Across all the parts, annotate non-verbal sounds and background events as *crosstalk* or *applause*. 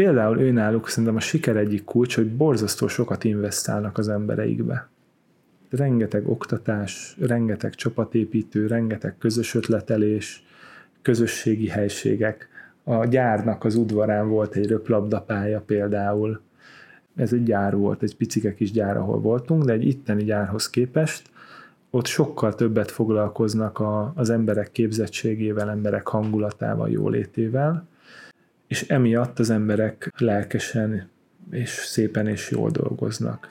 például ő náluk szerintem a siker egyik kulcs, hogy borzasztó sokat investálnak az embereikbe. Rengeteg oktatás, rengeteg csapatépítő, rengeteg közös ötletelés, közösségi helységek. A gyárnak az udvarán volt egy röplabdapálya például. Ez egy gyár volt, egy picike kis gyár, ahol voltunk, de egy itteni gyárhoz képest ott sokkal többet foglalkoznak a, az emberek képzettségével, emberek hangulatával, jólétével, és emiatt az emberek lelkesen és szépen és jól dolgoznak.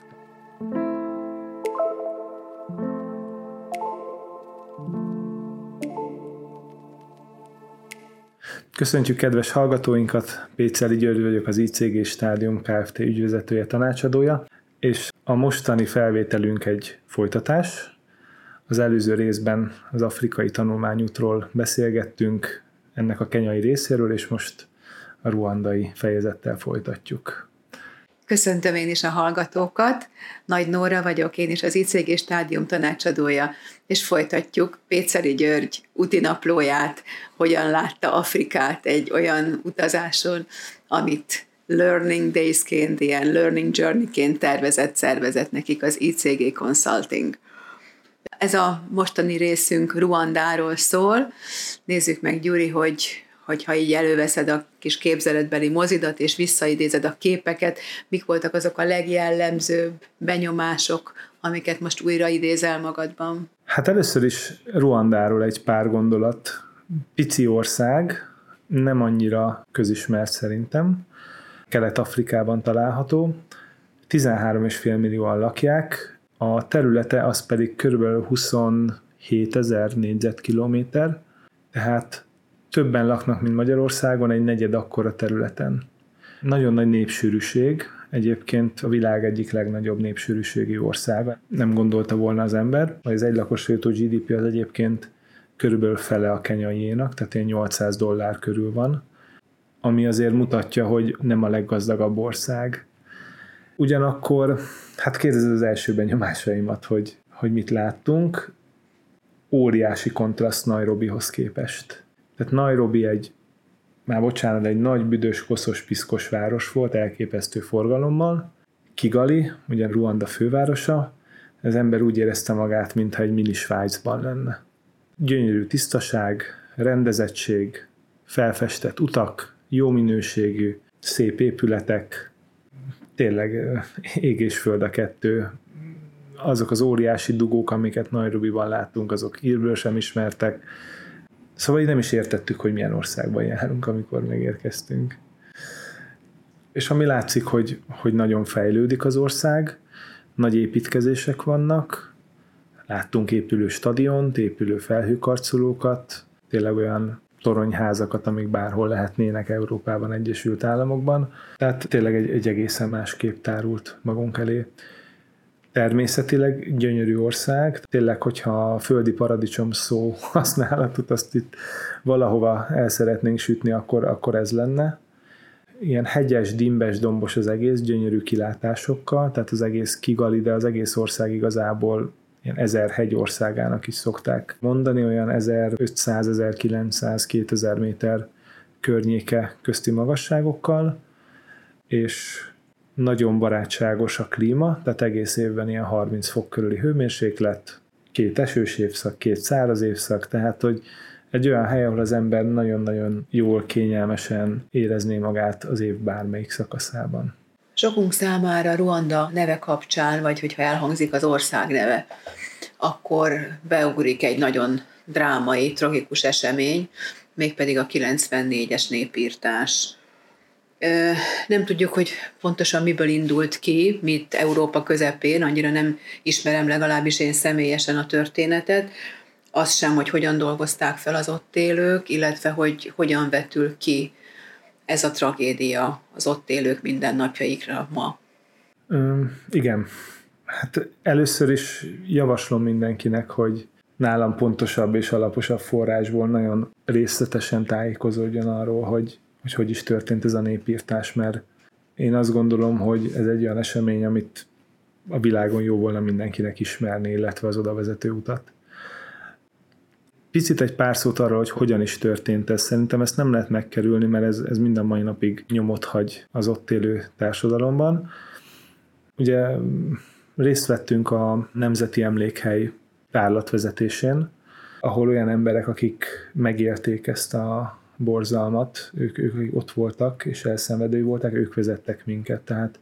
Köszöntjük kedves hallgatóinkat, Péceli György vagyok, az ICG Stádium Kft. ügyvezetője, tanácsadója, és a mostani felvételünk egy folytatás. Az előző részben az afrikai tanulmányútról beszélgettünk, ennek a kenyai részéről, és most ruandai fejezettel folytatjuk. Köszöntöm én is a hallgatókat. Nagy Nóra vagyok, én is az ICG stádium tanácsadója, és folytatjuk Péceli György utinaplóját, hogyan látta Afrikát egy olyan utazáson, amit Learning Days-ként, ilyen Learning Journey-ként tervezett szervezet nekik az ICG Consulting. Ez a mostani részünk Ruandáról szól. Nézzük meg, Gyuri, hogy hogyha így előveszed a kis képzeletbeli mozidat, és visszaidézed a képeket, mik voltak azok a legjellemzőbb benyomások, amiket most újra idézel magadban? Hát először is Ruandáról egy pár gondolat. Pici ország, nem annyira közismert szerintem. Kelet-Afrikában található. 13,5 millióan lakják, a területe az pedig kb. 27 ezer négyzetkilométer, tehát többen laknak, mint Magyarországon, egy negyed akkora területen. Nagyon nagy népsűrűség, egyébként a világ egyik legnagyobb népsűrűségi országa. Nem gondolta volna az ember, hogy az egylakos jutó GDP az egyébként körülbelül fele a kenyaiénak, tehát ilyen 800 dollár körül van, ami azért mutatja, hogy nem a leggazdagabb ország. Ugyanakkor, hát kérdezed az első benyomásaimat, hogy, hogy mit láttunk. Óriási kontraszt Nairobihoz képest. Tehát Nairobi egy, már bocsánat, egy nagy, büdös, koszos, piszkos város volt, elképesztő forgalommal. Kigali, ugye Ruanda fővárosa, az ember úgy érezte magát, mintha egy mini Svájcban lenne. Gyönyörű tisztaság, rendezettség, felfestett utak, jó minőségű, szép épületek, tényleg ég és föld a kettő. Azok az óriási dugók, amiket Nairobiban láttunk, azok írból sem ismertek. Szóval így nem is értettük, hogy milyen országban járunk, amikor megérkeztünk. És ami látszik, hogy, hogy nagyon fejlődik az ország, nagy építkezések vannak, láttunk épülő stadiont, épülő felhőkarcolókat, tényleg olyan toronyházakat, amik bárhol lehetnének Európában, Egyesült Államokban. Tehát tényleg egy, egy egészen más kép tárult magunk elé természetileg gyönyörű ország. Tényleg, hogyha a földi paradicsom szó használatot azt itt valahova el szeretnénk sütni, akkor, akkor ez lenne. Ilyen hegyes, dimbes, dombos az egész, gyönyörű kilátásokkal, tehát az egész Kigali, de az egész ország igazából ilyen ezer hegy országának is szokták mondani, olyan 1500, 1900, 2000 méter környéke közti magasságokkal, és nagyon barátságos a klíma, tehát egész évben ilyen 30 fok körüli hőmérséklet, két esős évszak, két száraz évszak, tehát hogy egy olyan hely, ahol az ember nagyon-nagyon jól, kényelmesen érezné magát az év bármelyik szakaszában. Sokunk számára Ruanda neve kapcsán, vagy hogyha elhangzik az ország neve, akkor beugrik egy nagyon drámai, tragikus esemény, mégpedig a 94-es népírtás nem tudjuk, hogy pontosan miből indult ki, mit Európa közepén, annyira nem ismerem legalábbis én személyesen a történetet, azt sem, hogy hogyan dolgozták fel az ott élők, illetve hogy hogyan vetül ki ez a tragédia az ott élők mindennapjaikra ma. Ö, igen. Hát először is javaslom mindenkinek, hogy nálam pontosabb és alaposabb forrásból nagyon részletesen tájékozódjon arról, hogy hogy hogy is történt ez a népírtás, mert én azt gondolom, hogy ez egy olyan esemény, amit a világon jó volna mindenkinek ismerni, illetve az oda vezető utat. Picit egy pár szót arra, hogy hogyan is történt ez. Szerintem ezt nem lehet megkerülni, mert ez, ez minden mai napig nyomot hagy az ott élő társadalomban. Ugye részt vettünk a Nemzeti Emlékhely tárlatvezetésén, ahol olyan emberek, akik megélték ezt a borzalmat, ők, ők ott voltak és elszenvedői voltak, ők vezettek minket, tehát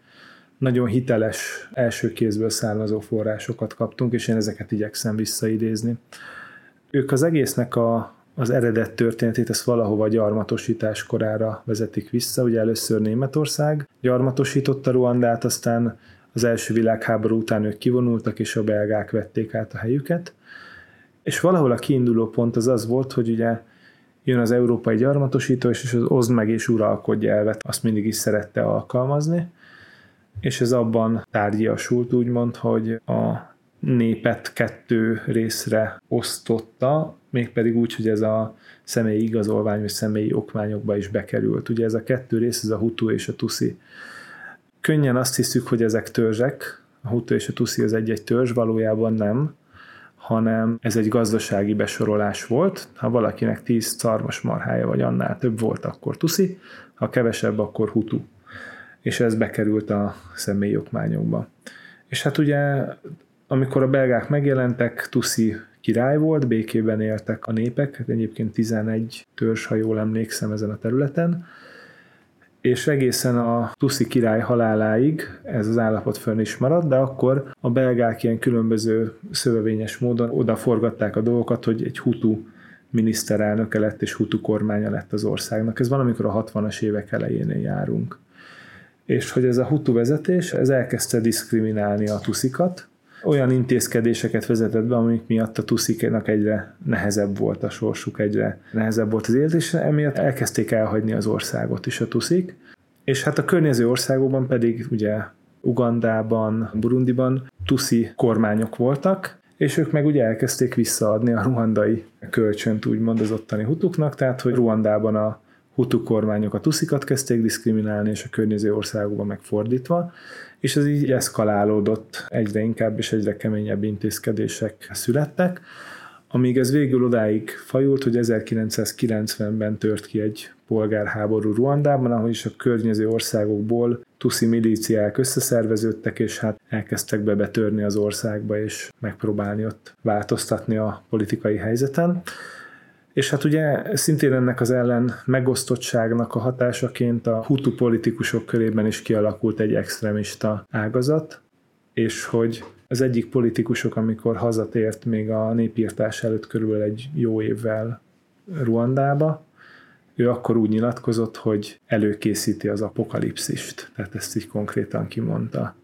nagyon hiteles első kézből származó forrásokat kaptunk, és én ezeket igyekszem visszaidézni. Ők az egésznek a, az eredet történetét ezt valahova gyarmatosítás korára vezetik vissza. Ugye először Németország gyarmatosította Ruandát, aztán az első világháború után ők kivonultak, és a belgák vették át a helyüket. És valahol a kiinduló pont az az volt, hogy ugye jön az európai gyarmatosító, és az oszd meg és uralkodj elvet, azt mindig is szerette alkalmazni, és ez abban tárgyasult úgymond, hogy a népet kettő részre osztotta, mégpedig úgy, hogy ez a személyi igazolvány vagy személyi okmányokba is bekerült. Ugye ez a kettő rész, ez a Hutu és a Tusi. Könnyen azt hiszük, hogy ezek törzsek, a Hutu és a Tusi az egy-egy törzs, valójában nem, hanem ez egy gazdasági besorolás volt. Ha valakinek 10 szarvas marhája vagy annál több volt, akkor Tusi, ha kevesebb, akkor Hutu. És ez bekerült a személyi okmányokba. És hát ugye amikor a belgák megjelentek, Tuszi király volt, békében éltek a népek, hát egyébként 11 törzs, ha jól emlékszem ezen a területen, és egészen a Tuszi király haláláig ez az állapot fönn is maradt, de akkor a belgák ilyen különböző szövevényes módon odaforgatták a dolgokat, hogy egy hutu miniszterelnöke lett és hutu kormánya lett az országnak. Ez valamikor a 60-as évek elejénél járunk. És hogy ez a hutu vezetés, ez elkezdte diszkriminálni a tuszikat, olyan intézkedéseket vezetett be, amik miatt a tuszikénak egyre nehezebb volt a sorsuk, egyre nehezebb volt az élet, és emiatt elkezdték elhagyni az országot is a tuszik. És hát a környező országokban pedig ugye Ugandában, Burundiban tuszi kormányok voltak, és ők meg ugye elkezdték visszaadni a ruandai kölcsönt úgymond az ottani hutuknak, tehát hogy Ruandában a hutu kormányok a tuszikat kezdték diszkriminálni, és a környező országokban megfordítva, és ez így eszkalálódott, egyre inkább és egyre keményebb intézkedések születtek, amíg ez végül odáig fajult, hogy 1990-ben tört ki egy polgárháború Ruandában, ahol is a környező országokból tuszi milíciák összeszerveződtek, és hát elkezdtek be betörni az országba, és megpróbálni ott változtatni a politikai helyzeten. És hát ugye szintén ennek az ellen megosztottságnak a hatásaként a hutu politikusok körében is kialakult egy extremista ágazat, és hogy az egyik politikusok, amikor hazatért még a népírtás előtt körül egy jó évvel Ruandába, ő akkor úgy nyilatkozott, hogy előkészíti az apokalipszist, tehát ezt így konkrétan kimondta.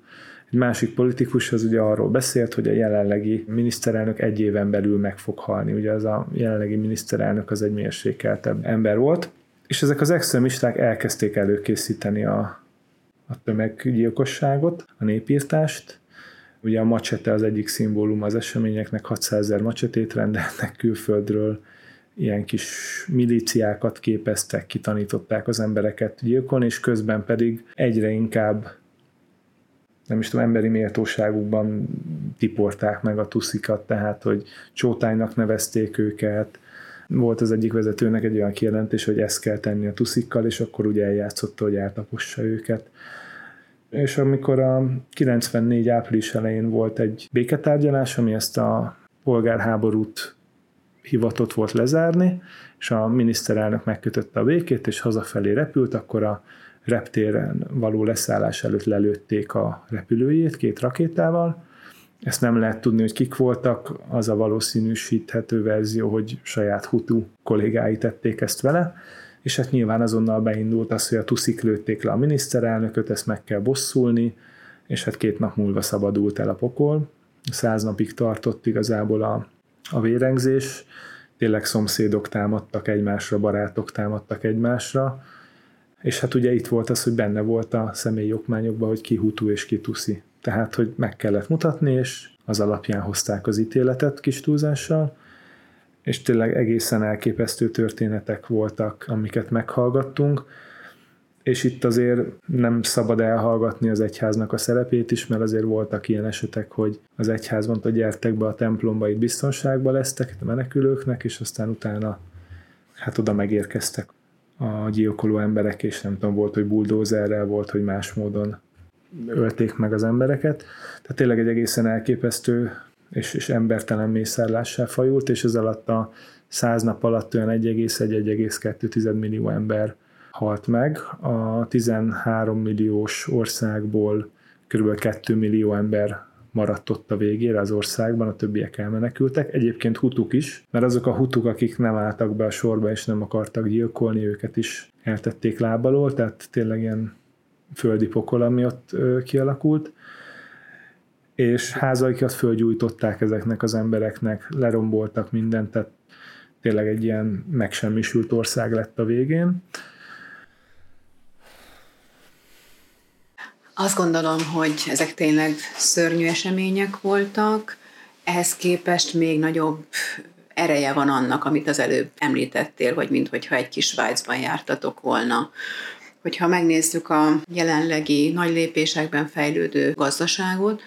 Egy másik politikus az ugye arról beszélt, hogy a jelenlegi miniszterelnök egy éven belül meg fog halni. Ugye az a jelenlegi miniszterelnök az egy mérsékeltebb ember volt, és ezek az extremisták elkezdték előkészíteni a, a tömeggyilkosságot, a népírtást, Ugye a macsete az egyik szimbólum az eseményeknek, 600 ezer macsetét rendeltek külföldről, ilyen kis milíciákat képeztek, kitanították az embereket gyilkolni, és közben pedig egyre inkább nem is tudom, emberi méltóságukban tiporták meg a tuszikat, tehát, hogy csótánynak nevezték őket, volt az egyik vezetőnek egy olyan kijelentés, hogy ezt kell tenni a tuszikkal, és akkor ugye eljátszotta, hogy eltapossa őket. És amikor a 94 április elején volt egy béketárgyalás, ami ezt a polgárháborút hivatott volt lezárni, és a miniszterelnök megkötötte a békét, és hazafelé repült, akkor a reptéren való leszállás előtt lelőtték a repülőjét két rakétával. Ezt nem lehet tudni, hogy kik voltak, az a valószínűsíthető verzió, hogy saját Hutu kollégái tették ezt vele, és hát nyilván azonnal beindult az, hogy a tuszik lőtték le a miniszterelnököt, ezt meg kell bosszulni, és hát két nap múlva szabadult el a pokol. Száz napig tartott igazából a, a vérengzés, tényleg szomszédok támadtak egymásra, barátok támadtak egymásra, és hát ugye itt volt az, hogy benne volt a személyi okmányokban, hogy ki hutu és ki tuszi. Tehát, hogy meg kellett mutatni, és az alapján hozták az ítéletet kis túlzással, és tényleg egészen elképesztő történetek voltak, amiket meghallgattunk. és itt azért nem szabad elhallgatni az egyháznak a szerepét is, mert azért voltak ilyen esetek, hogy az egyház mondta, gyertek be a templomba, itt biztonságban lesztek a menekülőknek, és aztán utána hát oda megérkeztek a gyilkoló emberek, és nem tudom, volt, hogy buldózerrel, volt, hogy más módon ölték meg az embereket. Tehát tényleg egy egészen elképesztő és, és embertelen mészárlással fajult, és ez alatt a száz nap alatt olyan 1,1-1,2 millió ember halt meg. A 13 milliós országból kb. 2 millió ember maradt ott a végére az országban, a többiek elmenekültek. Egyébként hutuk is, mert azok a hutuk, akik nem álltak be a sorba és nem akartak gyilkolni, őket is eltették lábalól, tehát tényleg ilyen földi pokol, ami ott kialakult és házaikat fölgyújtották ezeknek az embereknek, leromboltak mindent, tehát tényleg egy ilyen megsemmisült ország lett a végén. Azt gondolom, hogy ezek tényleg szörnyű események voltak, ehhez képest még nagyobb ereje van annak, amit az előbb említettél, hogy minthogyha egy kis Svájcban jártatok volna. Hogyha megnézzük a jelenlegi nagy lépésekben fejlődő gazdaságot,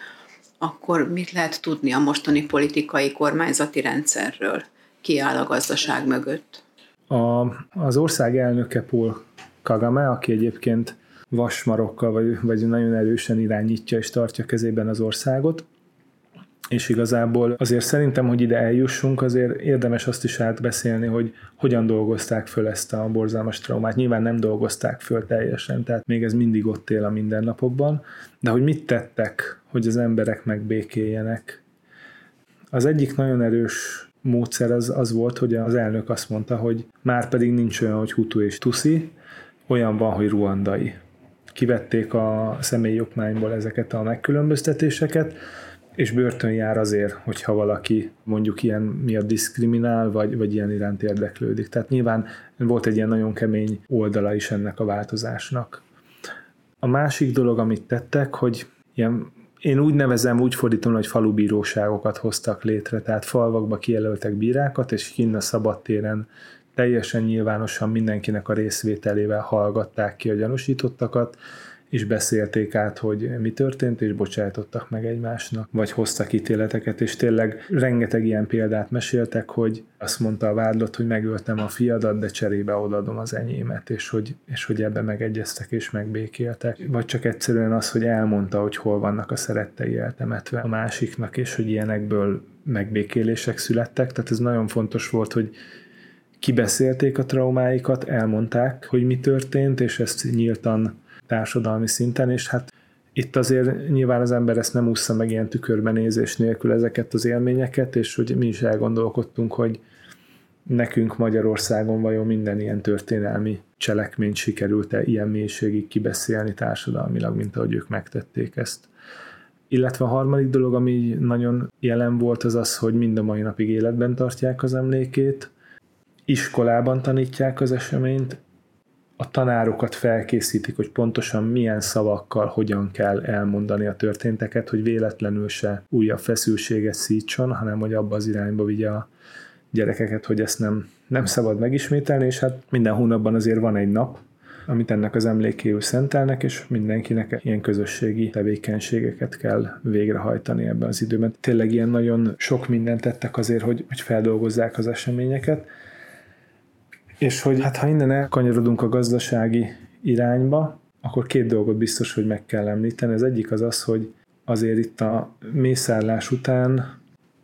akkor mit lehet tudni a mostani politikai kormányzati rendszerről? Ki áll a gazdaság mögött? A, az ország elnöke Paul Kagame, aki egyébként vasmarokkal, vagy, vagy nagyon erősen irányítja és tartja kezében az országot, és igazából azért szerintem, hogy ide eljussunk, azért érdemes azt is átbeszélni, hogy hogyan dolgozták föl ezt a borzalmas traumát. Nyilván nem dolgozták föl teljesen, tehát még ez mindig ott él a mindennapokban, de hogy mit tettek, hogy az emberek megbékéljenek. Az egyik nagyon erős módszer az, az volt, hogy az elnök azt mondta, hogy már pedig nincs olyan, hogy hutu és tuszi, olyan van, hogy ruandai. Kivették a személyi okmányból ezeket a megkülönböztetéseket, és börtön jár azért, hogyha valaki mondjuk ilyen miatt diszkriminál, vagy, vagy ilyen iránt érdeklődik. Tehát nyilván volt egy ilyen nagyon kemény oldala is ennek a változásnak. A másik dolog, amit tettek, hogy ilyen, én úgy nevezem, úgy fordítom, hogy falubíróságokat hoztak létre, tehát falvakba kijelöltek bírákat, és kinn a szabadtéren teljesen nyilvánosan mindenkinek a részvételével hallgatták ki a gyanúsítottakat, és beszélték át, hogy mi történt, és bocsájtottak meg egymásnak, vagy hoztak ítéleteket, és tényleg rengeteg ilyen példát meséltek, hogy azt mondta a vádlott, hogy megöltem a fiadat, de cserébe odaadom az enyémet, és hogy, és hogy ebbe megegyeztek és megbékéltek. Vagy csak egyszerűen az, hogy elmondta, hogy hol vannak a szerettei eltemetve a másiknak, és hogy ilyenekből megbékélések születtek. Tehát ez nagyon fontos volt, hogy kibeszélték a traumáikat, elmondták, hogy mi történt, és ezt nyíltan társadalmi szinten, és hát itt azért nyilván az ember ezt nem ússza meg ilyen tükörbenézés nélkül ezeket az élményeket, és hogy mi is elgondolkodtunk, hogy nekünk Magyarországon vajon minden ilyen történelmi cselekményt sikerült-e ilyen mélységig kibeszélni társadalmilag, mint ahogy ők megtették ezt. Illetve a harmadik dolog, ami nagyon jelen volt, az az, hogy mind a mai napig életben tartják az emlékét, iskolában tanítják az eseményt, a tanárokat felkészítik, hogy pontosan milyen szavakkal hogyan kell elmondani a történteket, hogy véletlenül se újabb feszültséget szítson, hanem hogy abba az irányba vigye a gyerekeket, hogy ezt nem, nem szabad megismételni, és hát minden hónapban azért van egy nap, amit ennek az emlékéül szentelnek, és mindenkinek ilyen közösségi tevékenységeket kell végrehajtani ebben az időben. Tényleg ilyen nagyon sok mindent tettek azért, hogy, hogy feldolgozzák az eseményeket, és hogy hát ha innen elkanyarodunk a gazdasági irányba, akkor két dolgot biztos, hogy meg kell említeni. Az egyik az az, hogy azért itt a mészárlás után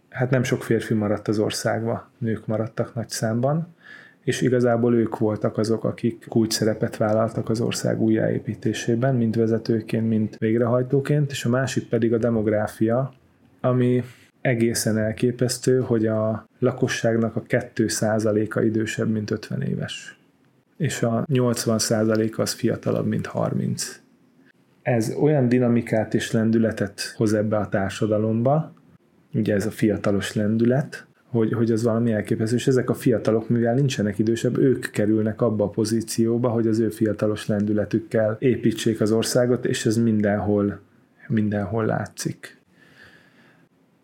hát nem sok férfi maradt az országba, nők maradtak nagy számban, és igazából ők voltak azok, akik kulcs szerepet vállaltak az ország újjáépítésében, mint vezetőként, mint végrehajtóként, és a másik pedig a demográfia, ami egészen elképesztő, hogy a lakosságnak a 2%-a idősebb, mint 50 éves. És a 80% az fiatalabb, mint 30. Ez olyan dinamikát és lendületet hoz ebbe a társadalomba, ugye ez a fiatalos lendület, hogy, hogy az valami elképesztő, és ezek a fiatalok, mivel nincsenek idősebb, ők kerülnek abba a pozícióba, hogy az ő fiatalos lendületükkel építsék az országot, és ez mindenhol, mindenhol látszik.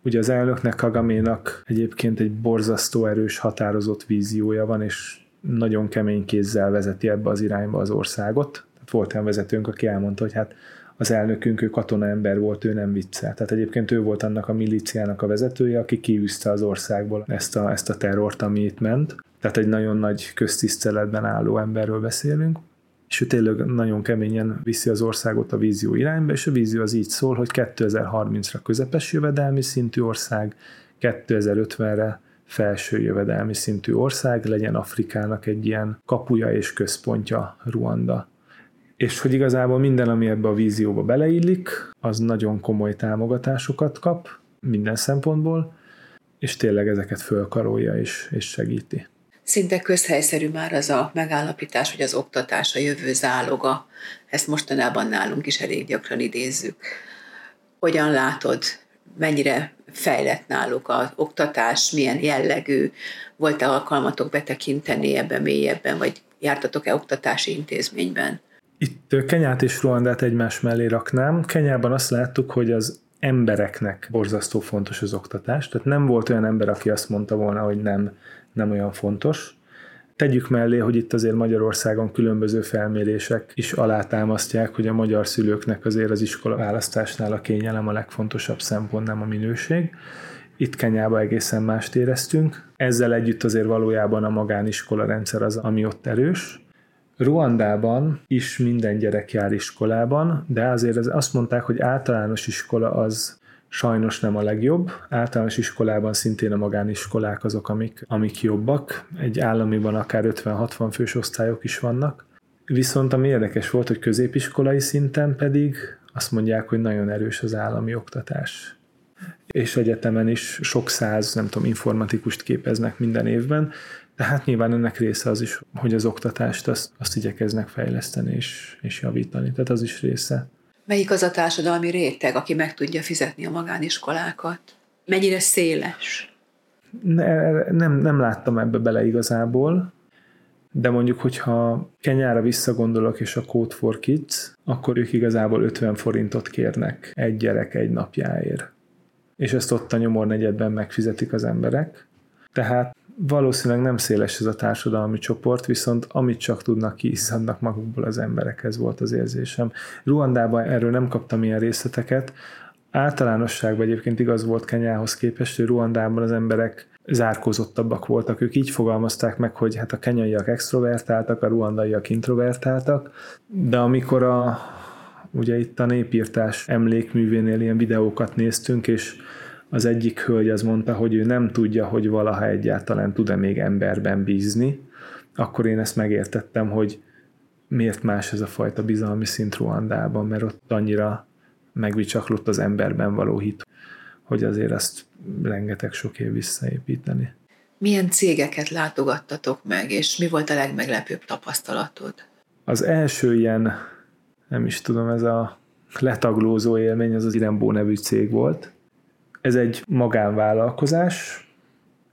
Ugye az elnöknek, Kagaménak egyébként egy borzasztó erős, határozott víziója van, és nagyon kemény kézzel vezeti ebbe az irányba az országot. Tehát volt olyan vezetőnk, aki elmondta, hogy hát az elnökünk, ő katona ember volt, ő nem viccel. Tehát egyébként ő volt annak a milíciának a vezetője, aki kiűzte az országból ezt a, ezt a terrort, ami itt ment. Tehát egy nagyon nagy köztiszteletben álló emberről beszélünk és ő tényleg nagyon keményen viszi az országot a vízió irányba, és a vízió az így szól, hogy 2030-ra közepes jövedelmi szintű ország, 2050-re felső jövedelmi szintű ország, legyen Afrikának egy ilyen kapuja és központja Ruanda. És hogy igazából minden, ami ebbe a vízióba beleillik, az nagyon komoly támogatásokat kap minden szempontból, és tényleg ezeket fölkarolja és, és segíti. Szinte közhelyszerű már az a megállapítás, hogy az oktatás a jövő záloga. Ezt mostanában nálunk is elég gyakran idézzük. Hogyan látod, mennyire fejlett náluk az oktatás, milyen jellegű, volt-e alkalmatok betekinteni ebbe mélyebben, vagy jártatok-e oktatási intézményben? Itt Kenyát és Ruandát egymás mellé raknám. Kenyában azt láttuk, hogy az embereknek borzasztó fontos az oktatás, tehát nem volt olyan ember, aki azt mondta volna, hogy nem nem olyan fontos. Tegyük mellé, hogy itt azért Magyarországon különböző felmérések is alátámasztják, hogy a magyar szülőknek azért az iskola választásnál a kényelem a legfontosabb szempont, nem a minőség. Itt Kenyába egészen mást éreztünk. Ezzel együtt azért valójában a magániskola rendszer az, ami ott erős. Ruandában is minden gyerek jár iskolában, de azért azt mondták, hogy általános iskola az sajnos nem a legjobb. Általános iskolában szintén a magániskolák azok, amik, amik jobbak. Egy államiban akár 50-60 fős osztályok is vannak. Viszont ami érdekes volt, hogy középiskolai szinten pedig azt mondják, hogy nagyon erős az állami oktatás. És egyetemen is sok száz, nem tudom, informatikust képeznek minden évben, tehát nyilván ennek része az is, hogy az oktatást azt, azt igyekeznek fejleszteni és, és javítani. Tehát az is része. Melyik az a társadalmi réteg, aki meg tudja fizetni a magániskolákat? Mennyire széles? Ne, nem, nem láttam ebbe bele igazából, de mondjuk, hogyha Kenyára visszagondolok, és a Code for Kids, akkor ők igazából 50 forintot kérnek egy gyerek egy napjáért. És ezt ott a nyomor negyedben megfizetik az emberek. Tehát valószínűleg nem széles ez a társadalmi csoport, viszont amit csak tudnak, kiiszadnak magukból az emberek, ez volt az érzésem. Ruandában erről nem kaptam ilyen részleteket, általánosságban egyébként igaz volt Kenyához képest, hogy Ruandában az emberek zárkózottabbak voltak. Ők így fogalmazták meg, hogy hát a kenyaiak extrovertáltak, a ruandaiak introvertáltak, de amikor a, ugye itt a népírtás emlékművénél ilyen videókat néztünk, és az egyik hölgy az mondta, hogy ő nem tudja, hogy valaha egyáltalán tud-e még emberben bízni, akkor én ezt megértettem, hogy miért más ez a fajta bizalmi szint Ruandában, mert ott annyira megvicsaklott az emberben való hit, hogy azért azt rengeteg sok év visszaépíteni. Milyen cégeket látogattatok meg, és mi volt a legmeglepőbb tapasztalatod? Az első ilyen, nem is tudom, ez a letaglózó élmény, az az Irembó nevű cég volt, ez egy magánvállalkozás,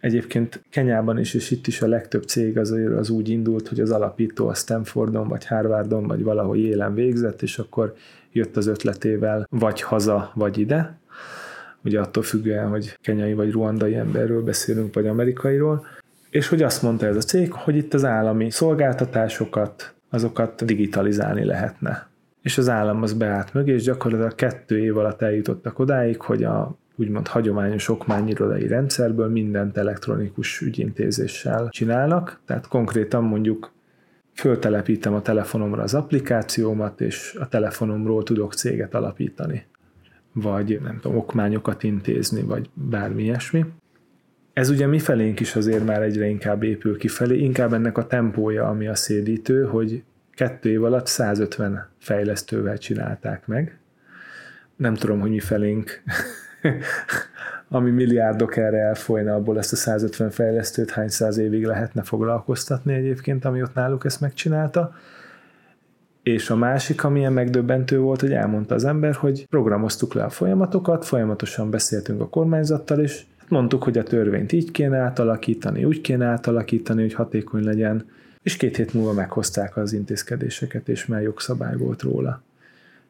Egyébként Kenyában is, és itt is a legtöbb cég az, az úgy indult, hogy az alapító a Stanfordon, vagy Harvardon, vagy valahol élen végzett, és akkor jött az ötletével vagy haza, vagy ide. Ugye attól függően, hogy kenyai vagy ruandai emberről beszélünk, vagy amerikairól. És hogy azt mondta ez a cég, hogy itt az állami szolgáltatásokat, azokat digitalizálni lehetne. És az állam az beállt mögé, és gyakorlatilag kettő év alatt eljutottak odáig, hogy a úgymond hagyományos okmányirodai rendszerből mindent elektronikus ügyintézéssel csinálnak, tehát konkrétan mondjuk föltelepítem a telefonomra az applikációmat, és a telefonomról tudok céget alapítani, vagy nem tudom, okmányokat intézni, vagy bármi ilyesmi. Ez ugye mi felénk is azért már egyre inkább épül kifelé, inkább ennek a tempója, ami a szédítő, hogy kettő év alatt 150 fejlesztővel csinálták meg. Nem tudom, hogy mi felénk *laughs* ami milliárdok erre elfolyna, abból ezt a 150 fejlesztőt hány száz évig lehetne foglalkoztatni egyébként, ami ott náluk ezt megcsinálta. És a másik, amilyen megdöbbentő volt, hogy elmondta az ember, hogy programoztuk le a folyamatokat, folyamatosan beszéltünk a kormányzattal, és mondtuk, hogy a törvényt így kéne átalakítani, úgy kéne átalakítani, hogy hatékony legyen, és két hét múlva meghozták az intézkedéseket, és már jogszabály volt róla.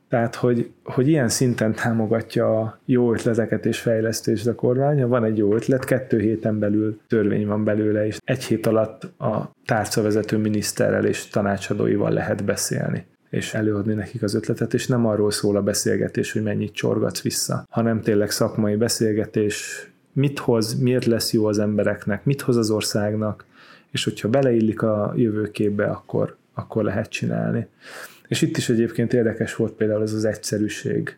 Tehát, hogy, hogy ilyen szinten támogatja a jó ötleteket és fejlesztést a kormány, ha van egy jó ötlet, kettő héten belül törvény van belőle, és egy hét alatt a tárcavezető miniszterrel és tanácsadóival lehet beszélni. és előadni nekik az ötletet, és nem arról szól a beszélgetés, hogy mennyit csorgatsz vissza, hanem tényleg szakmai beszélgetés, mit hoz, miért lesz jó az embereknek, mit hoz az országnak, és hogyha beleillik a jövőképbe, akkor, akkor lehet csinálni. És itt is egyébként érdekes volt például ez az egyszerűség.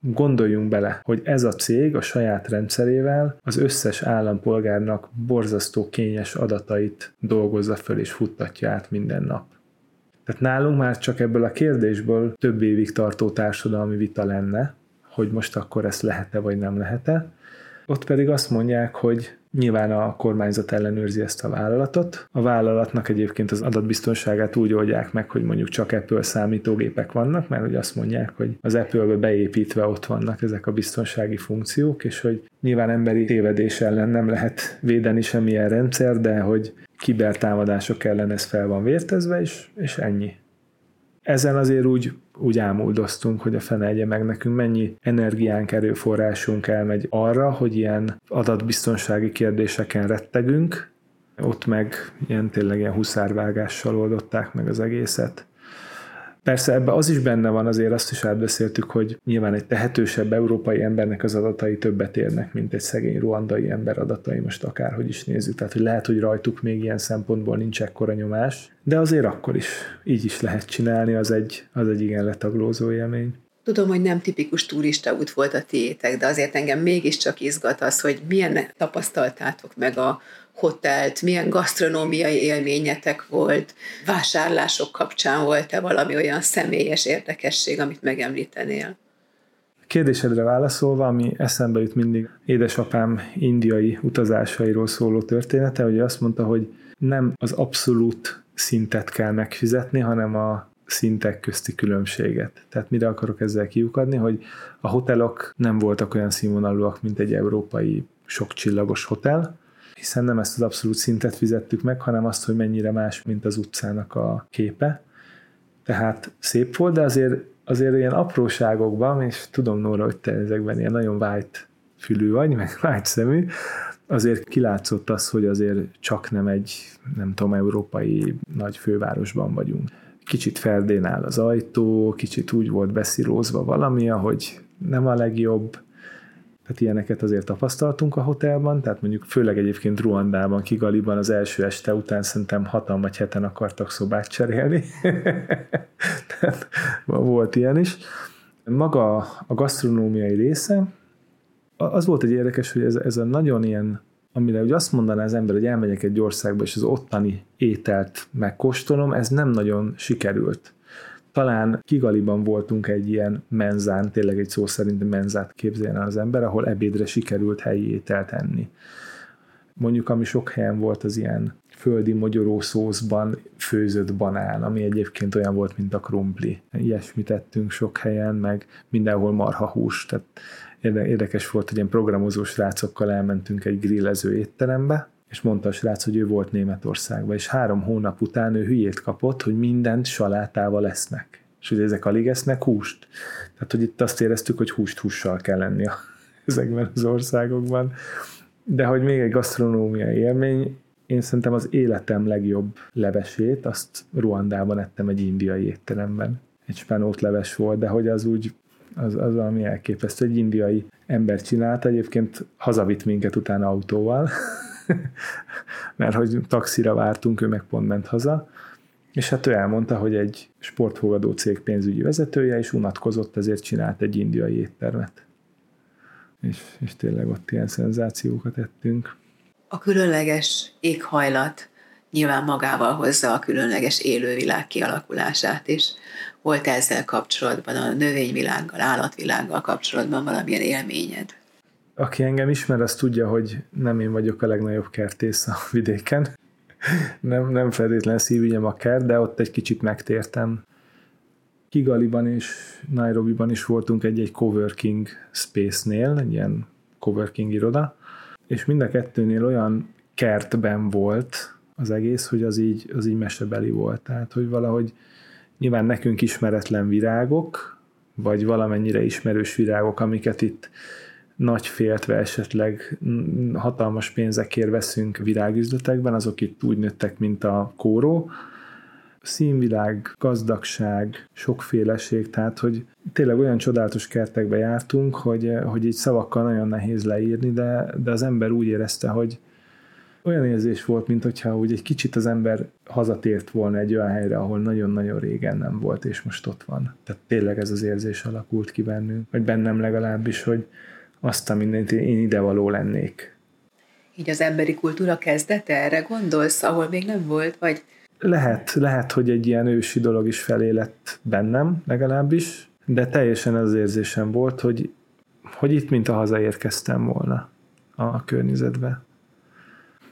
Gondoljunk bele, hogy ez a cég a saját rendszerével az összes állampolgárnak borzasztó kényes adatait dolgozza föl és futtatja át minden nap. Tehát nálunk már csak ebből a kérdésből több évig tartó társadalmi vita lenne, hogy most akkor ezt lehet-e vagy nem lehet-e. Ott pedig azt mondják, hogy Nyilván a kormányzat ellenőrzi ezt a vállalatot. A vállalatnak egyébként az adatbiztonságát úgy oldják meg, hogy mondjuk csak Apple számítógépek vannak, mert hogy azt mondják, hogy az Apple-be beépítve ott vannak ezek a biztonsági funkciók, és hogy nyilván emberi tévedés ellen nem lehet védeni semmilyen rendszer, de hogy kibertámadások ellen ez fel van vértezve, és, és ennyi. Ezen azért úgy úgy ámuldoztunk, hogy a fene egye meg nekünk mennyi energiánk, erőforrásunk elmegy arra, hogy ilyen adatbiztonsági kérdéseken rettegünk, ott meg ilyen tényleg ilyen huszárvágással oldották meg az egészet. Persze ebbe az is benne van, azért azt is átbeszéltük, hogy nyilván egy tehetősebb európai embernek az adatai többet érnek, mint egy szegény ruandai ember adatai, most akárhogy is nézzük. Tehát, hogy lehet, hogy rajtuk még ilyen szempontból nincs ekkora nyomás, de azért akkor is így is lehet csinálni, az egy, az egy igen letaglózó élmény. Tudom, hogy nem tipikus turista út volt a tiétek, de azért engem mégiscsak izgat az, hogy milyen tapasztaltátok meg a hotelt, milyen gasztronómiai élményetek volt, vásárlások kapcsán volt-e valami olyan személyes érdekesség, amit megemlítenél? Kérdésedre válaszolva, ami eszembe jut mindig édesapám indiai utazásairól szóló története, hogy azt mondta, hogy nem az abszolút szintet kell megfizetni, hanem a szintek közti különbséget. Tehát mire akarok ezzel kiukadni, hogy a hotelok nem voltak olyan színvonalúak, mint egy európai sok csillagos hotel, hiszen nem ezt az abszolút szintet fizettük meg, hanem azt, hogy mennyire más, mint az utcának a képe. Tehát szép volt, de azért, azért ilyen apróságokban, és tudom Nóra, hogy te ezekben ilyen nagyon vájt fülű vagy, meg *laughs* vájt szemű, azért kilátszott az, hogy azért csak nem egy, nem tudom, európai nagy fővárosban vagyunk. Kicsit ferdén áll az ajtó, kicsit úgy volt beszírózva valami, ahogy nem a legjobb, tehát ilyeneket azért tapasztaltunk a hotelban, tehát mondjuk főleg egyébként Ruandában, Kigaliban az első este után szerintem hatan vagy heten akartak szobát cserélni. *laughs* tehát volt ilyen is. Maga a gasztronómiai része, az volt egy érdekes, hogy ez, ez a nagyon ilyen, amire ugye azt mondaná az ember, hogy elmegyek egy országba, és az ottani ételt megkóstolom, ez nem nagyon sikerült talán Kigaliban voltunk egy ilyen menzán, tényleg egy szó szerint menzát képzeljen az ember, ahol ebédre sikerült helyi ételt enni. Mondjuk, ami sok helyen volt, az ilyen földi mogyoró szószban főzött banán, ami egyébként olyan volt, mint a krumpli. Ilyesmit tettünk sok helyen, meg mindenhol marha hús. Tehát érdekes volt, hogy ilyen programozó srácokkal elmentünk egy grillező étterembe, és mondta a srác, hogy ő volt Németországban, és három hónap után ő hülyét kapott, hogy mindent salátával lesznek. És hogy ezek alig esznek húst. Tehát, hogy itt azt éreztük, hogy húst hússal kell lenni *laughs* ezekben az országokban. De hogy még egy gasztronómiai élmény, én szerintem az életem legjobb levesét, azt Ruandában ettem egy indiai étteremben. Egy spenót leves volt, de hogy az úgy, az, az valami elképesztő. Egy indiai ember csinálta, egyébként hazavitt minket utána autóval, *laughs* *laughs* mert hogy taxira vártunk, ő meg pont ment haza, és hát ő elmondta, hogy egy sportfogadó cég pénzügyi vezetője, és unatkozott, ezért csinált egy indiai éttermet. És, és tényleg ott ilyen szenzációkat ettünk. A különleges éghajlat nyilván magával hozza a különleges élővilág kialakulását is. Volt ezzel kapcsolatban, a növényvilággal, állatvilággal kapcsolatban valamilyen élményed? Aki engem ismer, az tudja, hogy nem én vagyok a legnagyobb kertész a vidéken. nem, nem feltétlen szívügyem a kert, de ott egy kicsit megtértem. Kigaliban és Nairobiban is voltunk egy-egy coworking space-nél, egy ilyen coworking iroda, és mind a kettőnél olyan kertben volt az egész, hogy az így, az így mesebeli volt. Tehát, hogy valahogy nyilván nekünk ismeretlen virágok, vagy valamennyire ismerős virágok, amiket itt nagy féltve esetleg hatalmas pénzekért veszünk virágüzletekben, azok itt úgy nőttek, mint a kóró, színvilág, gazdagság, sokféleség, tehát hogy tényleg olyan csodálatos kertekbe jártunk, hogy, hogy így szavakkal nagyon nehéz leírni, de, de az ember úgy érezte, hogy olyan érzés volt, mint hogyha úgy egy kicsit az ember hazatért volna egy olyan helyre, ahol nagyon-nagyon régen nem volt, és most ott van. Tehát tényleg ez az érzés alakult ki bennünk, vagy bennem legalábbis, hogy azt a mindent én ide való lennék. Így az emberi kultúra kezdete, erre gondolsz, ahol még nem volt, vagy lehet, lehet, hogy egy ilyen ősi dolog is felé lett bennem legalábbis, de teljesen az érzésem volt, hogy, hogy itt mint a hazaérkeztem volna a környezetbe.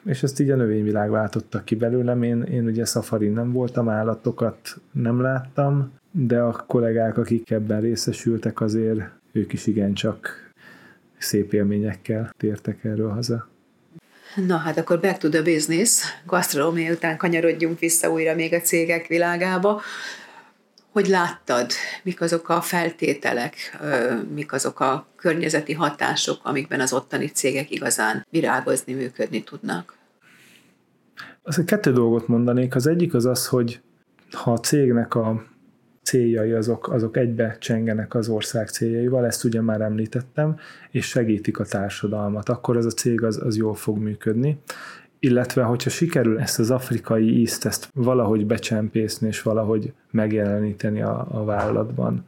És ezt így a növényvilág váltotta ki belőlem. Én, én ugye szafari nem voltam, állatokat nem láttam, de a kollégák, akik ebben részesültek, azért ők is igencsak szép élményekkel tértek erről haza. Na hát akkor back to the business, gasztronómia után kanyarodjunk vissza újra még a cégek világába. Hogy láttad, mik azok a feltételek, mik azok a környezeti hatások, amikben az ottani cégek igazán virágozni, működni tudnak? Azt kettő dolgot mondanék. Az egyik az az, hogy ha a cégnek a céljai azok, azok egybe csengenek az ország céljaival, ezt ugye már említettem, és segítik a társadalmat, akkor ez a cég az, az jól fog működni. Illetve, hogyha sikerül ezt az afrikai ízt, ezt valahogy becsempészni, és valahogy megjeleníteni a, a vállalatban.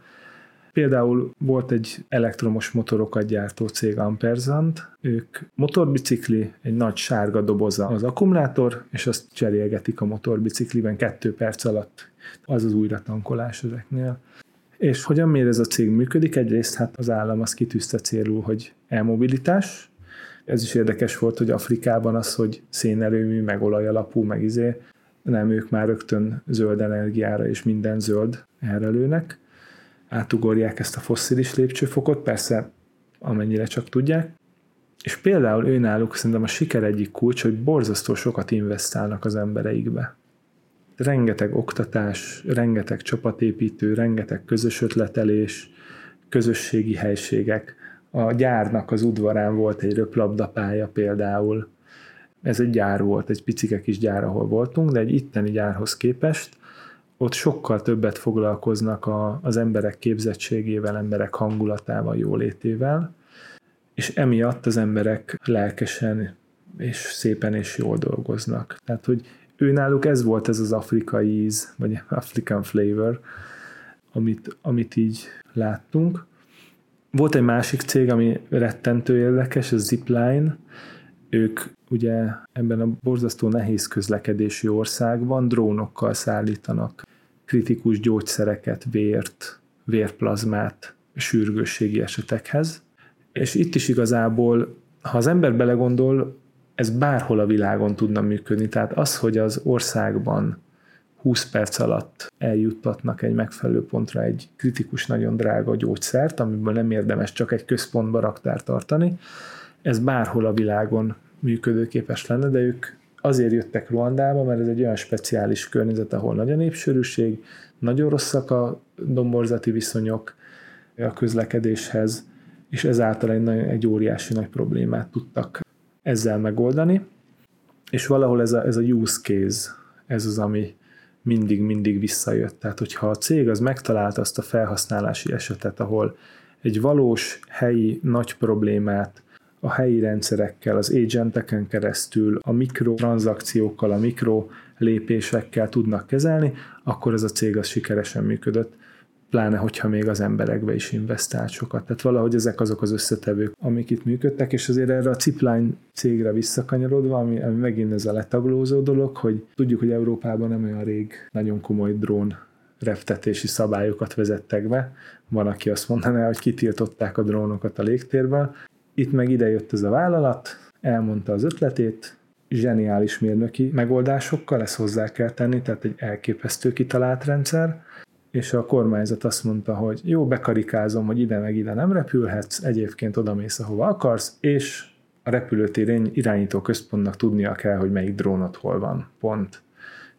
Például volt egy elektromos motorokat gyártó cég Amperzant, ők motorbicikli, egy nagy sárga doboza az akkumulátor, és azt cserélgetik a motorbicikliben kettő perc alatt az az újratankolás ezeknél. És hogyan miért ez a cég működik? Egyrészt hát az állam az kitűzte célul, hogy elmobilitás. Ez is érdekes volt, hogy Afrikában az, hogy szénerőmű, meg olajalapú, meg izé, nem ők már rögtön zöld energiára és minden zöld erre lőnek. Átugorják ezt a fosszilis lépcsőfokot, persze amennyire csak tudják. És például ő náluk szerintem a siker egyik kulcs, hogy borzasztó sokat investálnak az embereikbe rengeteg oktatás, rengeteg csapatépítő, rengeteg közös ötletelés, közösségi helységek. A gyárnak az udvarán volt egy röplabdapálya például. Ez egy gyár volt, egy picike kis gyár, ahol voltunk, de egy itteni gyárhoz képest ott sokkal többet foglalkoznak a, az emberek képzettségével, emberek hangulatával, jólétével, és emiatt az emberek lelkesen és szépen és jól dolgoznak. Tehát, hogy ő náluk ez volt ez az afrikai íz, vagy African flavor, amit, amit így láttunk. Volt egy másik cég, ami rettentő érdekes, a Zipline. Ők ugye ebben a borzasztó nehéz közlekedési országban drónokkal szállítanak kritikus gyógyszereket, vért, vérplazmát sürgősségi esetekhez. És itt is igazából, ha az ember belegondol, ez bárhol a világon tudna működni. Tehát az, hogy az országban 20 perc alatt eljuttatnak egy megfelelő pontra egy kritikus, nagyon drága gyógyszert, amiből nem érdemes csak egy központba raktár tartani, ez bárhol a világon működőképes lenne, de ők azért jöttek Ruandába, mert ez egy olyan speciális környezet, ahol nagy a népsűrűség, nagyon rosszak a domborzati viszonyok a közlekedéshez, és ezáltal egy, egy óriási nagy problémát tudtak ezzel megoldani, és valahol ez a, ez a use case, ez az, ami mindig-mindig visszajött. Tehát, hogyha a cég az megtalálta azt a felhasználási esetet, ahol egy valós helyi nagy problémát a helyi rendszerekkel, az agenteken keresztül, a mikrotranszakciókkal, a mikro lépésekkel tudnak kezelni, akkor ez a cég az sikeresen működött pláne hogyha még az emberekbe is investált sokat. Tehát valahogy ezek azok az összetevők, amik itt működtek, és azért erre a Zipline cégre visszakanyarodva, ami, ami megint ez a letaglózó dolog, hogy tudjuk, hogy Európában nem olyan rég nagyon komoly drón reptetési szabályokat vezettek be. Van, aki azt mondaná, hogy kitiltották a drónokat a légtérből. Itt meg ide jött ez a vállalat, elmondta az ötletét, zseniális mérnöki megoldásokkal, ezt hozzá kell tenni, tehát egy elképesztő kitalált rendszer, és a kormányzat azt mondta, hogy jó, bekarikázom, hogy ide meg ide nem repülhetsz, egyébként oda mész, ahova akarsz, és a repülőtér irányító központnak tudnia kell, hogy melyik drónot hol van. Pont.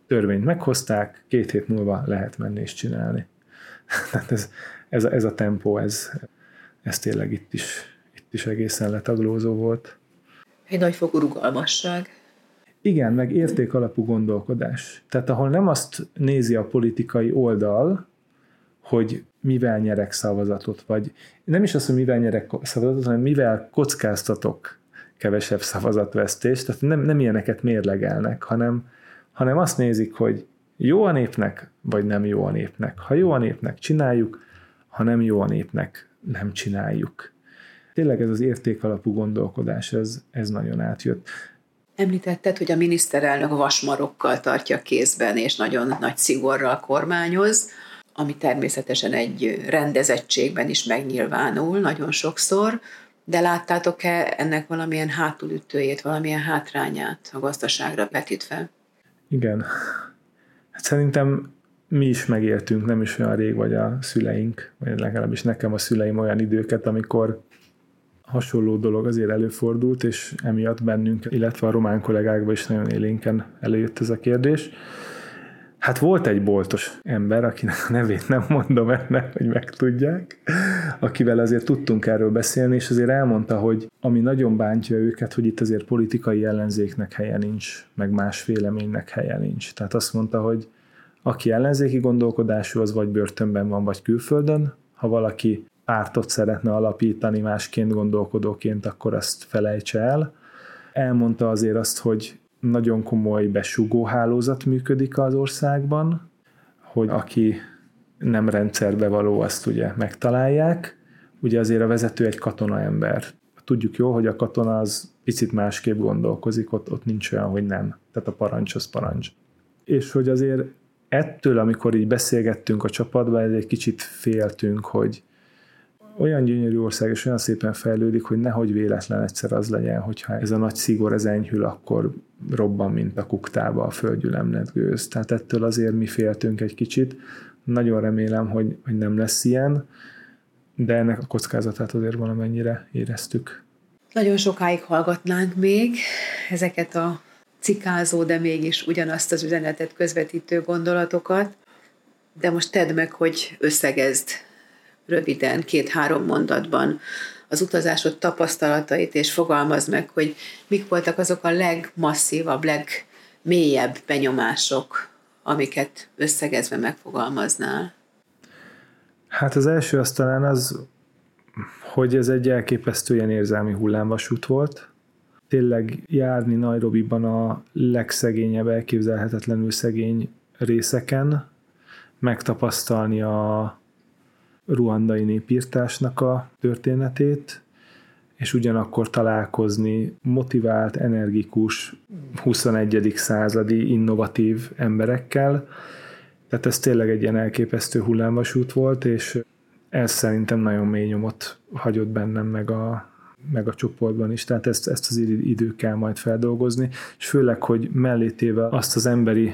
Törvényt meghozták, két hét múlva lehet menni és csinálni. *laughs* Tehát ez, ez, ez a tempó, ez, ez tényleg itt is, is egészen letaglózó volt. Egy nagyfokú rugalmasság. Igen, meg értékalapú gondolkodás. Tehát ahol nem azt nézi a politikai oldal, hogy mivel nyerek szavazatot, vagy nem is az, hogy mivel nyerek szavazatot, hanem mivel kockáztatok kevesebb szavazatvesztést, tehát nem, nem ilyeneket mérlegelnek, hanem, hanem azt nézik, hogy jó a népnek, vagy nem jó a népnek. Ha jó a népnek, csináljuk, ha nem jó a népnek, nem csináljuk. Tényleg ez az értékalapú gondolkodás, ez, ez nagyon átjött. Említetted, hogy a miniszterelnök vasmarokkal tartja kézben, és nagyon nagy szigorral kormányoz, ami természetesen egy rendezettségben is megnyilvánul nagyon sokszor, de láttátok-e ennek valamilyen hátulütőjét, valamilyen hátrányát a gazdaságra vetítve? Igen. Hát szerintem mi is megértünk, nem is olyan rég, vagy a szüleink, vagy legalábbis nekem a szüleim olyan időket, amikor hasonló dolog azért előfordult, és emiatt bennünk, illetve a román kollégákban is nagyon élénken előjött ez a kérdés. Hát volt egy boltos ember, akinek a *laughs* nevét nem mondom ennek, hogy megtudják, akivel azért tudtunk erről beszélni, és azért elmondta, hogy ami nagyon bántja őket, hogy itt azért politikai ellenzéknek helye nincs, meg más véleménynek helye nincs. Tehát azt mondta, hogy aki ellenzéki gondolkodású, az vagy börtönben van, vagy külföldön, ha valaki pártot szeretne alapítani másként gondolkodóként, akkor azt felejtse el. Elmondta azért azt, hogy nagyon komoly besugó hálózat működik az országban, hogy aki nem rendszerbe való, azt ugye megtalálják. Ugye azért a vezető egy katona ember. Tudjuk jó, hogy a katona az picit másképp gondolkozik, ott, ott nincs olyan, hogy nem. Tehát a parancs az parancs. És hogy azért ettől, amikor így beszélgettünk a csapatban, egy kicsit féltünk, hogy olyan gyönyörű ország, és olyan szépen fejlődik, hogy nehogy véletlen egyszer az legyen, hogyha ez a nagy szigor ez enyhül, akkor robban, mint a kuktába a földgyülemlet gőz. Tehát ettől azért mi féltünk egy kicsit. Nagyon remélem, hogy, hogy nem lesz ilyen, de ennek a kockázatát azért valamennyire éreztük. Nagyon sokáig hallgatnánk még ezeket a cikázó, de mégis ugyanazt az üzenetet közvetítő gondolatokat, de most tedd meg, hogy összegezd röviden, két-három mondatban az utazásod tapasztalatait, és fogalmaz meg, hogy mik voltak azok a legmasszívabb, legmélyebb benyomások, amiket összegezve megfogalmaznál? Hát az első az talán az, hogy ez egy elképesztő ilyen érzelmi hullámvasút volt. Tényleg járni Nairobiban a legszegényebb, elképzelhetetlenül szegény részeken, megtapasztalni a ruandai népírtásnak a történetét, és ugyanakkor találkozni motivált, energikus, 21. századi, innovatív emberekkel. Tehát ez tényleg egy ilyen elképesztő hullámvasút volt, és ez szerintem nagyon mély nyomot hagyott bennem meg a, meg a csoportban is, tehát ezt, ezt az idő kell majd feldolgozni, és főleg, hogy mellétével azt az emberi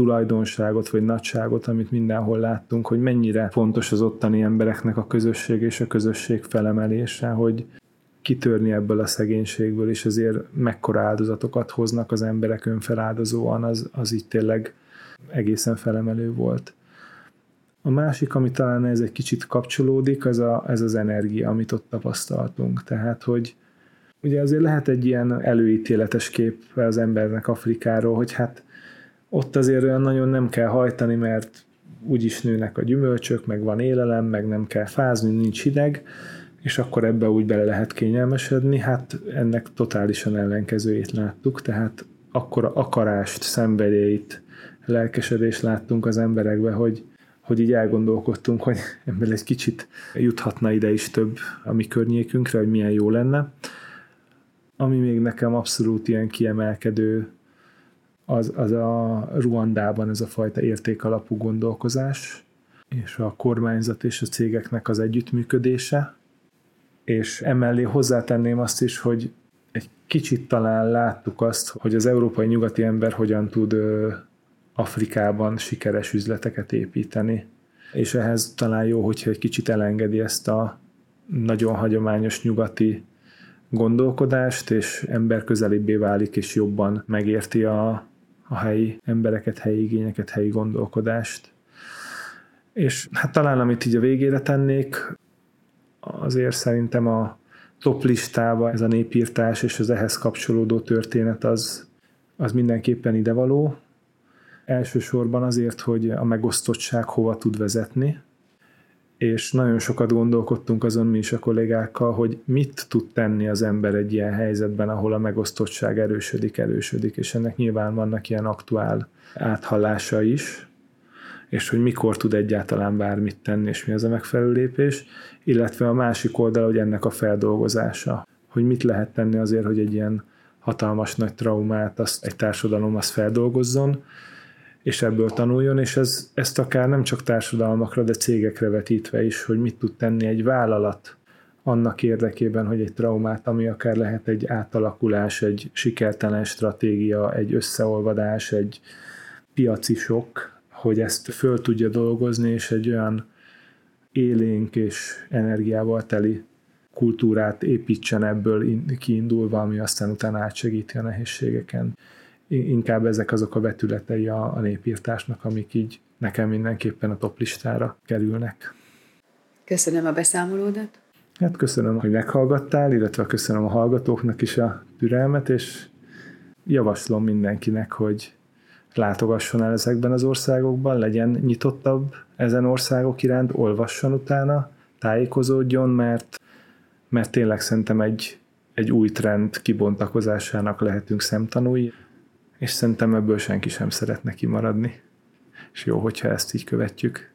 tulajdonságot vagy nagyságot, amit mindenhol láttunk, hogy mennyire fontos az ottani embereknek a közösség és a közösség felemelése, hogy kitörni ebből a szegénységből, és azért mekkora áldozatokat hoznak az emberek önfeláldozóan, az, az így tényleg egészen felemelő volt. A másik, ami talán ez egy kicsit kapcsolódik, az a, ez az energia, amit ott tapasztaltunk. Tehát, hogy ugye azért lehet egy ilyen előítéletes kép az embernek Afrikáról, hogy hát ott azért olyan nagyon nem kell hajtani, mert úgyis nőnek a gyümölcsök, meg van élelem, meg nem kell fázni, nincs hideg, és akkor ebbe úgy bele lehet kényelmesedni. Hát ennek totálisan ellenkezőjét láttuk, tehát akkor akarást, szenvedélyt, lelkesedést láttunk az emberekbe, hogy, hogy így elgondolkodtunk, hogy *laughs* ebből egy kicsit juthatna ide is több a mi környékünkre, hogy milyen jó lenne. Ami még nekem abszolút ilyen kiemelkedő az, az a Ruandában ez a fajta értékalapú gondolkozás, és a kormányzat és a cégeknek az együttműködése, és emellé hozzátenném azt is, hogy egy kicsit talán láttuk azt, hogy az európai nyugati ember hogyan tud Afrikában sikeres üzleteket építeni, és ehhez talán jó, hogyha egy kicsit elengedi ezt a nagyon hagyományos nyugati gondolkodást, és ember közelibbé válik, és jobban megérti a, a helyi embereket, helyi igényeket, helyi gondolkodást. És hát talán amit így a végére tennék, azért szerintem a top listába ez a népírtás és az ehhez kapcsolódó történet az, az mindenképpen idevaló. Elsősorban azért, hogy a megosztottság hova tud vezetni, és nagyon sokat gondolkodtunk azon mi is a kollégákkal, hogy mit tud tenni az ember egy ilyen helyzetben, ahol a megosztottság erősödik, erősödik, és ennek nyilván vannak ilyen aktuál áthallása is, és hogy mikor tud egyáltalán bármit tenni, és mi az a megfelelő lépés, illetve a másik oldal, hogy ennek a feldolgozása, hogy mit lehet tenni azért, hogy egy ilyen hatalmas nagy traumát azt egy társadalom azt feldolgozzon, és ebből tanuljon, és ez, ezt akár nem csak társadalmakra, de cégekre vetítve is, hogy mit tud tenni egy vállalat annak érdekében, hogy egy traumát, ami akár lehet egy átalakulás, egy sikertelen stratégia, egy összeolvadás, egy piaci sok, hogy ezt föl tudja dolgozni, és egy olyan élénk és energiával teli kultúrát építsen ebből kiindulva, ami aztán utána átsegíti a nehézségeken. Inkább ezek azok a vetületei a, a népírtásnak, amik így nekem mindenképpen a top listára kerülnek. Köszönöm a beszámolódat. Hát köszönöm, hogy meghallgattál, illetve köszönöm a hallgatóknak is a türelmet, és javaslom mindenkinek, hogy látogasson el ezekben az országokban, legyen nyitottabb ezen országok iránt, olvasson utána, tájékozódjon, mert, mert tényleg szerintem egy, egy új trend kibontakozásának lehetünk szemtanúi, és szerintem ebből senki sem szeretne kimaradni. És jó, hogyha ezt így követjük.